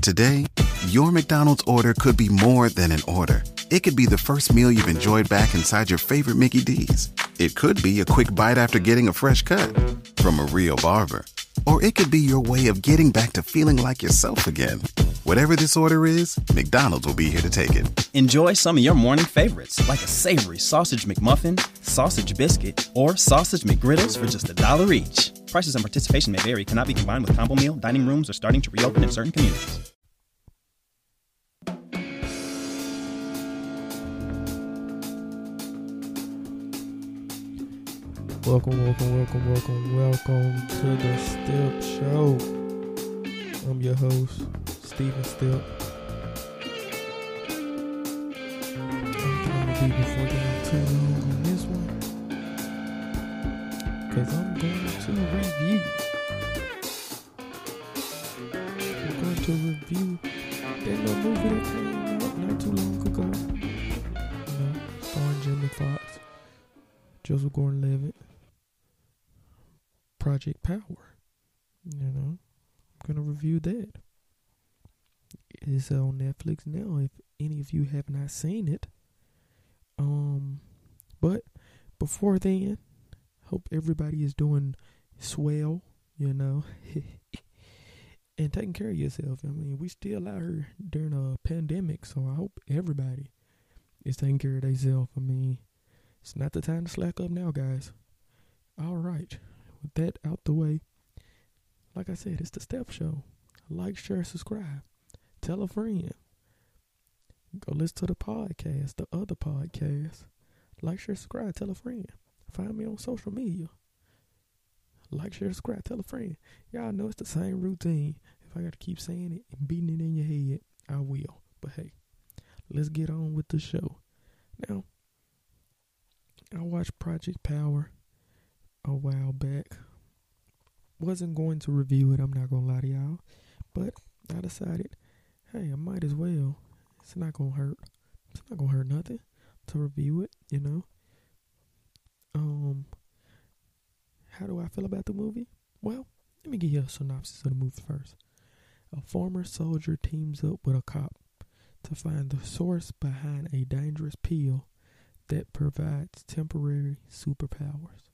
Today, your McDonald's order could be more than an order. It could be the first meal you've enjoyed back inside your favorite Mickey D's. It could be a quick bite after getting a fresh cut from a real barber. Or it could be your way of getting back to feeling like yourself again. Whatever this order is, McDonald's will be here to take it. Enjoy some of your morning favorites, like a savory sausage McMuffin, sausage biscuit, or sausage McGriddles for just a dollar each. Prices and participation may vary, cannot be combined with combo meal, dining rooms, or starting to reopen in certain communities. Welcome, welcome, welcome, welcome, welcome to the Step Show. I'm your host, Stephen Step. I'm to be before on this one. Cause I'm going to review. Power. You know, I'm gonna review that. It's on Netflix now. If any of you have not seen it, um, but before then, hope everybody is doing swell. You know, and taking care of yourself. I mean, we still out here during a pandemic, so I hope everybody is taking care of themselves. I mean, it's not the time to slack up now, guys. All right with that out the way, like I said, it's the Step Show. Like, share, subscribe. Tell a friend. Go listen to the podcast, the other podcast. Like, share, subscribe. Tell a friend. Find me on social media. Like, share, subscribe. Tell a friend. Y'all know it's the same routine. If I got to keep saying it and beating it in your head, I will. But hey, let's get on with the show. Now, I watched Project Power a while back. Wasn't going to review it, I'm not gonna lie to y'all. But I decided, hey, I might as well. It's not gonna hurt. It's not gonna hurt nothing to review it, you know. Um how do I feel about the movie? Well, let me give you a synopsis of the movie first. A former soldier teams up with a cop to find the source behind a dangerous pill that provides temporary superpowers.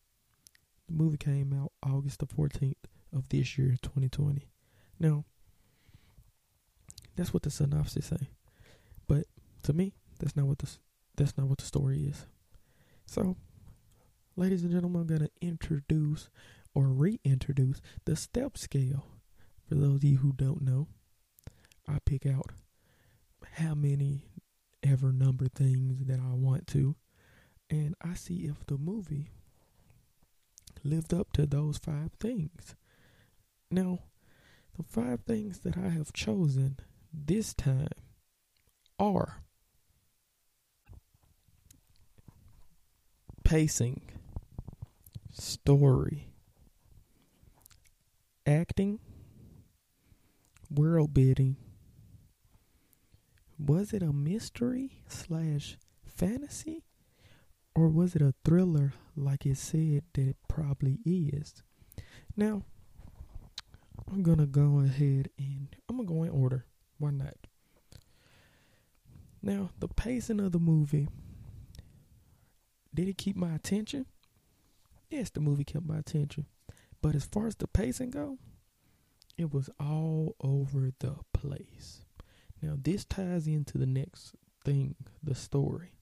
The movie came out August the 14th of this year, 2020. Now, that's what the synopsis say. But to me, that's not what the that's not what the story is. So, ladies and gentlemen, I'm gonna introduce or reintroduce the step scale. For those of you who don't know, I pick out how many ever number things that I want to, and I see if the movie lived up to those five things. Now, the five things that I have chosen this time are pacing, story, acting, world building. Was it a mystery slash fantasy? Or was it a thriller like it said that probably is? Now, I'm gonna go ahead and I'm gonna go in order. Why not? Now, the pacing of the movie did it keep my attention? Yes, the movie kept my attention. But as far as the pacing go, it was all over the place. Now, this ties into the next thing, the story.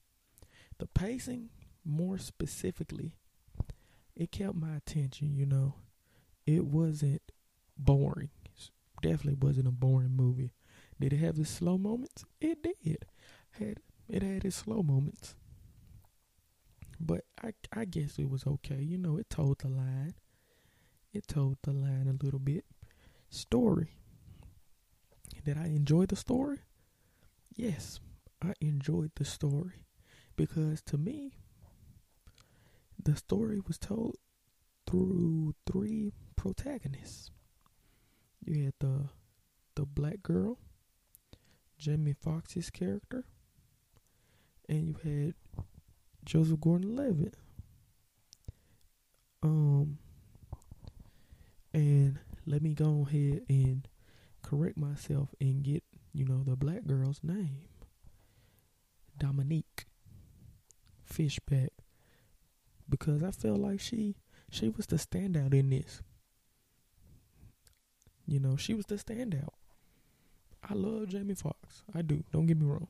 The pacing more specifically, it kept my attention, you know. It wasn't boring. It definitely wasn't a boring movie. Did it have its slow moments? It did. Had it had its slow moments. But I I guess it was okay. You know, it told the line. It told the line a little bit. Story. Did I enjoy the story? Yes, I enjoyed the story because to me the story was told through three protagonists. You had the the black girl, Jamie Foxx's character, and you had Joseph Gordon-Levitt. Um, and let me go ahead and correct myself and get, you know, the black girl's name. Dominique Fishback. Because I felt like she she was the standout in this. You know, she was the standout. I love Jamie Foxx. I do. Don't get me wrong.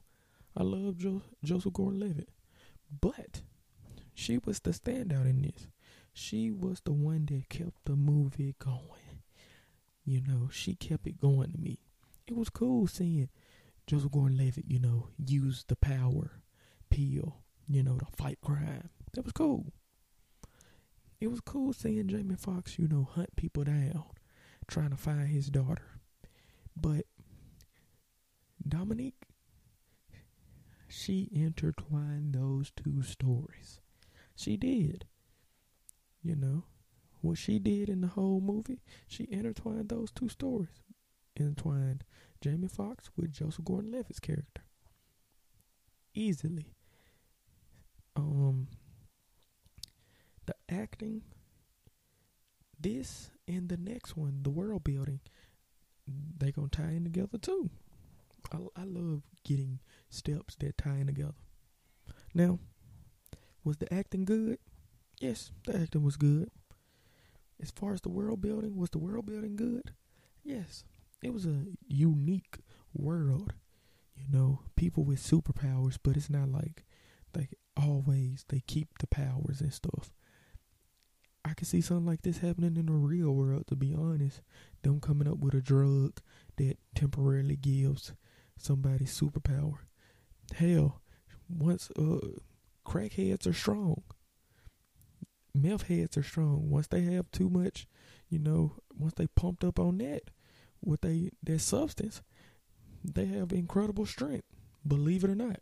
I love jo- Joseph Gordon-Levitt, but she was the standout in this. She was the one that kept the movie going. You know, she kept it going to me. It was cool seeing Joseph Gordon-Levitt, you know, use the power pill, you know, to fight crime. That was cool. It was cool seeing Jamie Foxx, you know, hunt people down, trying to find his daughter. But Dominique, she intertwined those two stories. She did. You know, what she did in the whole movie, she intertwined those two stories. Intertwined Jamie Foxx with Joseph Gordon Levitt's character. Easily. Um acting this and the next one, the world building, they gonna tie in together too. I, I love getting steps that tie in together. Now, was the acting good? Yes, the acting was good. As far as the world building, was the world building good? Yes. It was a unique world. You know, people with superpowers, but it's not like they always they keep the powers and stuff. I can see something like this happening in the real world, to be honest. Them coming up with a drug that temporarily gives somebody superpower. Hell, once uh crackheads are strong. Meth heads are strong. Once they have too much, you know, once they pumped up on that with they their substance, they have incredible strength. Believe it or not.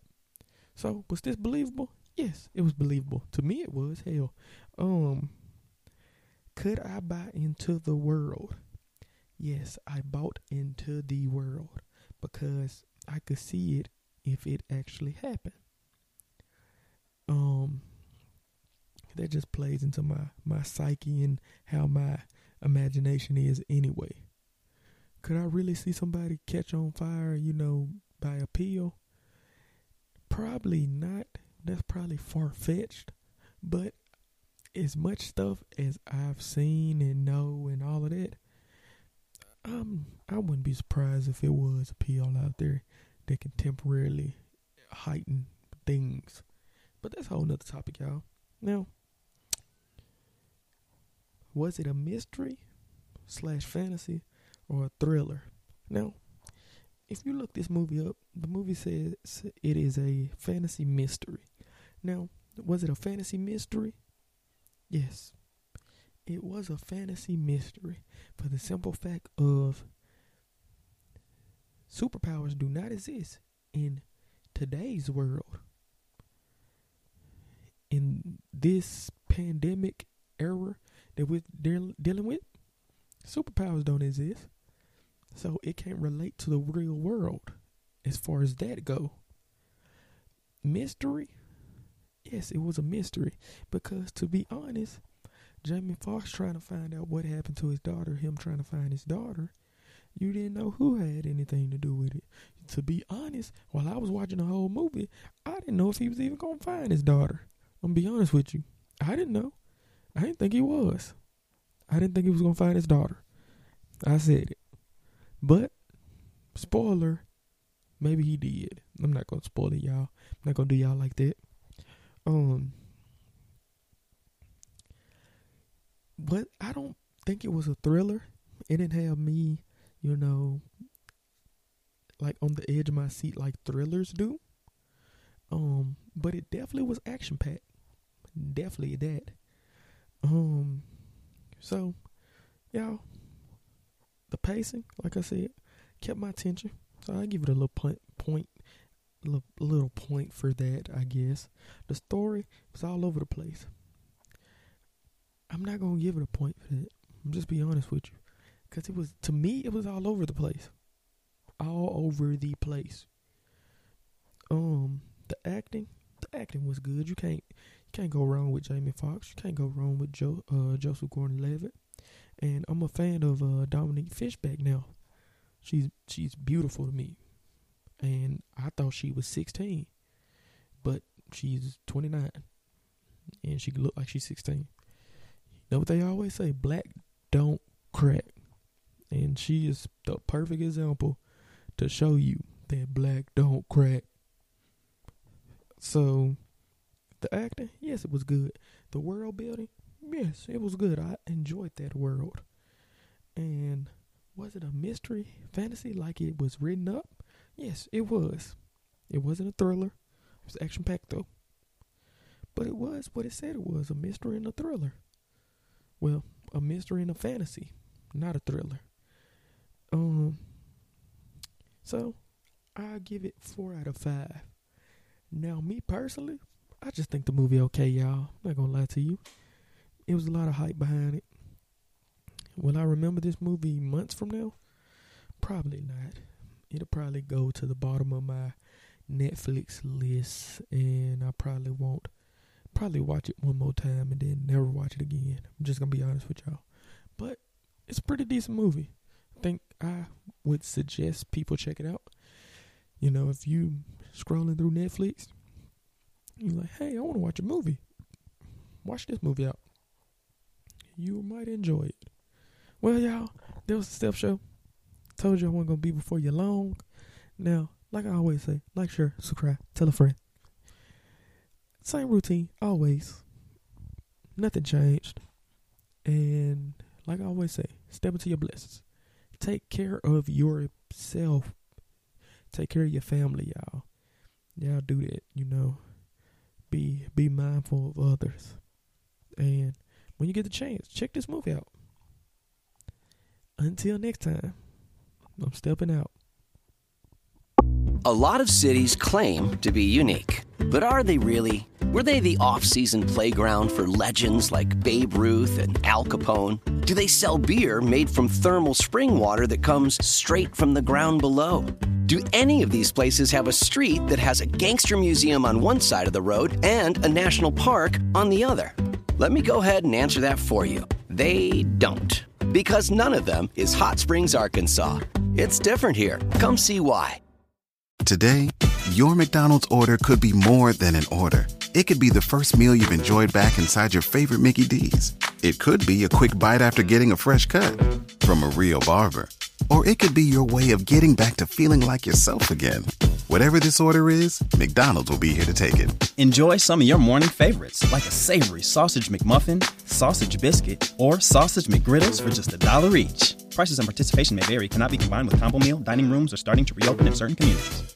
So was this believable? Yes, it was believable. To me it was. Hell. Um could I buy into the world? Yes, I bought into the world because I could see it if it actually happened. Um that just plays into my my psyche and how my imagination is anyway. Could I really see somebody catch on fire, you know, by a? Probably not. That's probably far fetched. But as much stuff as I've seen and know and all of that, um, I wouldn't be surprised if it was a pill out there that can temporarily heighten things. But that's a whole nother topic, y'all. Now, was it a mystery slash fantasy or a thriller? Now, if you look this movie up, the movie says it is a fantasy mystery. Now, was it a fantasy mystery? Yes. It was a fantasy mystery for the simple fact of superpowers do not exist in today's world. In this pandemic era that we're dealing with, superpowers don't exist. So it can't relate to the real world as far as that go. Mystery? Yes, it was a mystery because to be honest, Jamie Foxx trying to find out what happened to his daughter, him trying to find his daughter, you didn't know who had anything to do with it. To be honest, while I was watching the whole movie, I didn't know if he was even gonna find his daughter. I'm gonna be honest with you. I didn't know. I didn't think he was. I didn't think he was gonna find his daughter. I said it. But spoiler, maybe he did. I'm not gonna spoil it, y'all. I'm not gonna do y'all like that. Um but I don't think it was a thriller. It didn't have me, you know, like on the edge of my seat like thrillers do. Um, but it definitely was action packed. Definitely that. Um, so, y'all, the pacing, like I said, kept my attention. So I give it a little point, point, little, little point for that. I guess the story was all over the place. I'm not gonna give it a point for that. I'm just be honest with you, cause it was to me it was all over the place, all over the place. Um, the acting, the acting was good. You can't you can't go wrong with Jamie Foxx. You can't go wrong with Joe uh, Joseph Gordon-Levitt. And I'm a fan of uh, Dominique Fishback now. She's she's beautiful to me, and I thought she was sixteen, but she's twenty nine, and she look like she's sixteen. You know what they always say? Black don't crack, and she is the perfect example to show you that black don't crack. So, the acting, yes, it was good. The world building, yes, it was good. I enjoyed that world. And was it a mystery fantasy like it was written up? Yes, it was. It wasn't a thriller. It was action packed though. But it was what it said it was a mystery and a thriller. Well, a mystery and a fantasy, not a thriller. Um so I give it four out of five. Now me personally, I just think the movie okay, y'all. I'm not gonna lie to you. It was a lot of hype behind it. Will I remember this movie months from now? Probably not. It'll probably go to the bottom of my Netflix list, and I probably won't. Probably watch it one more time and then never watch it again. I'm just gonna be honest with y'all. But it's a pretty decent movie. I think I would suggest people check it out. You know, if you scrolling through Netflix, you're like, hey, I want to watch a movie. Watch this movie out. You might enjoy it. Well, y'all, there was a step show. Told you I wasn't gonna be before you long. Now, like I always say, like, share, subscribe, tell a friend. Same routine, always. Nothing changed. And like I always say, step into your blessings. Take care of yourself. Take care of your family, y'all. Y'all do that, you know. Be be mindful of others. And when you get the chance, check this movie out. Until next time, I'm stepping out. A lot of cities claim to be unique, but are they really? Were they the off season playground for legends like Babe Ruth and Al Capone? Do they sell beer made from thermal spring water that comes straight from the ground below? Do any of these places have a street that has a gangster museum on one side of the road and a national park on the other? Let me go ahead and answer that for you. They don't. Because none of them is Hot Springs, Arkansas. It's different here. Come see why. Today, your McDonald's order could be more than an order. It could be the first meal you've enjoyed back inside your favorite Mickey D's. It could be a quick bite after getting a fresh cut from a real barber. Or it could be your way of getting back to feeling like yourself again. Whatever this order is, McDonald's will be here to take it. Enjoy some of your morning favorites, like a savory sausage McMuffin, sausage biscuit, or sausage McGriddles for just a dollar each. Prices and participation may vary, cannot be combined with combo meal, dining rooms, or starting to reopen in certain communities.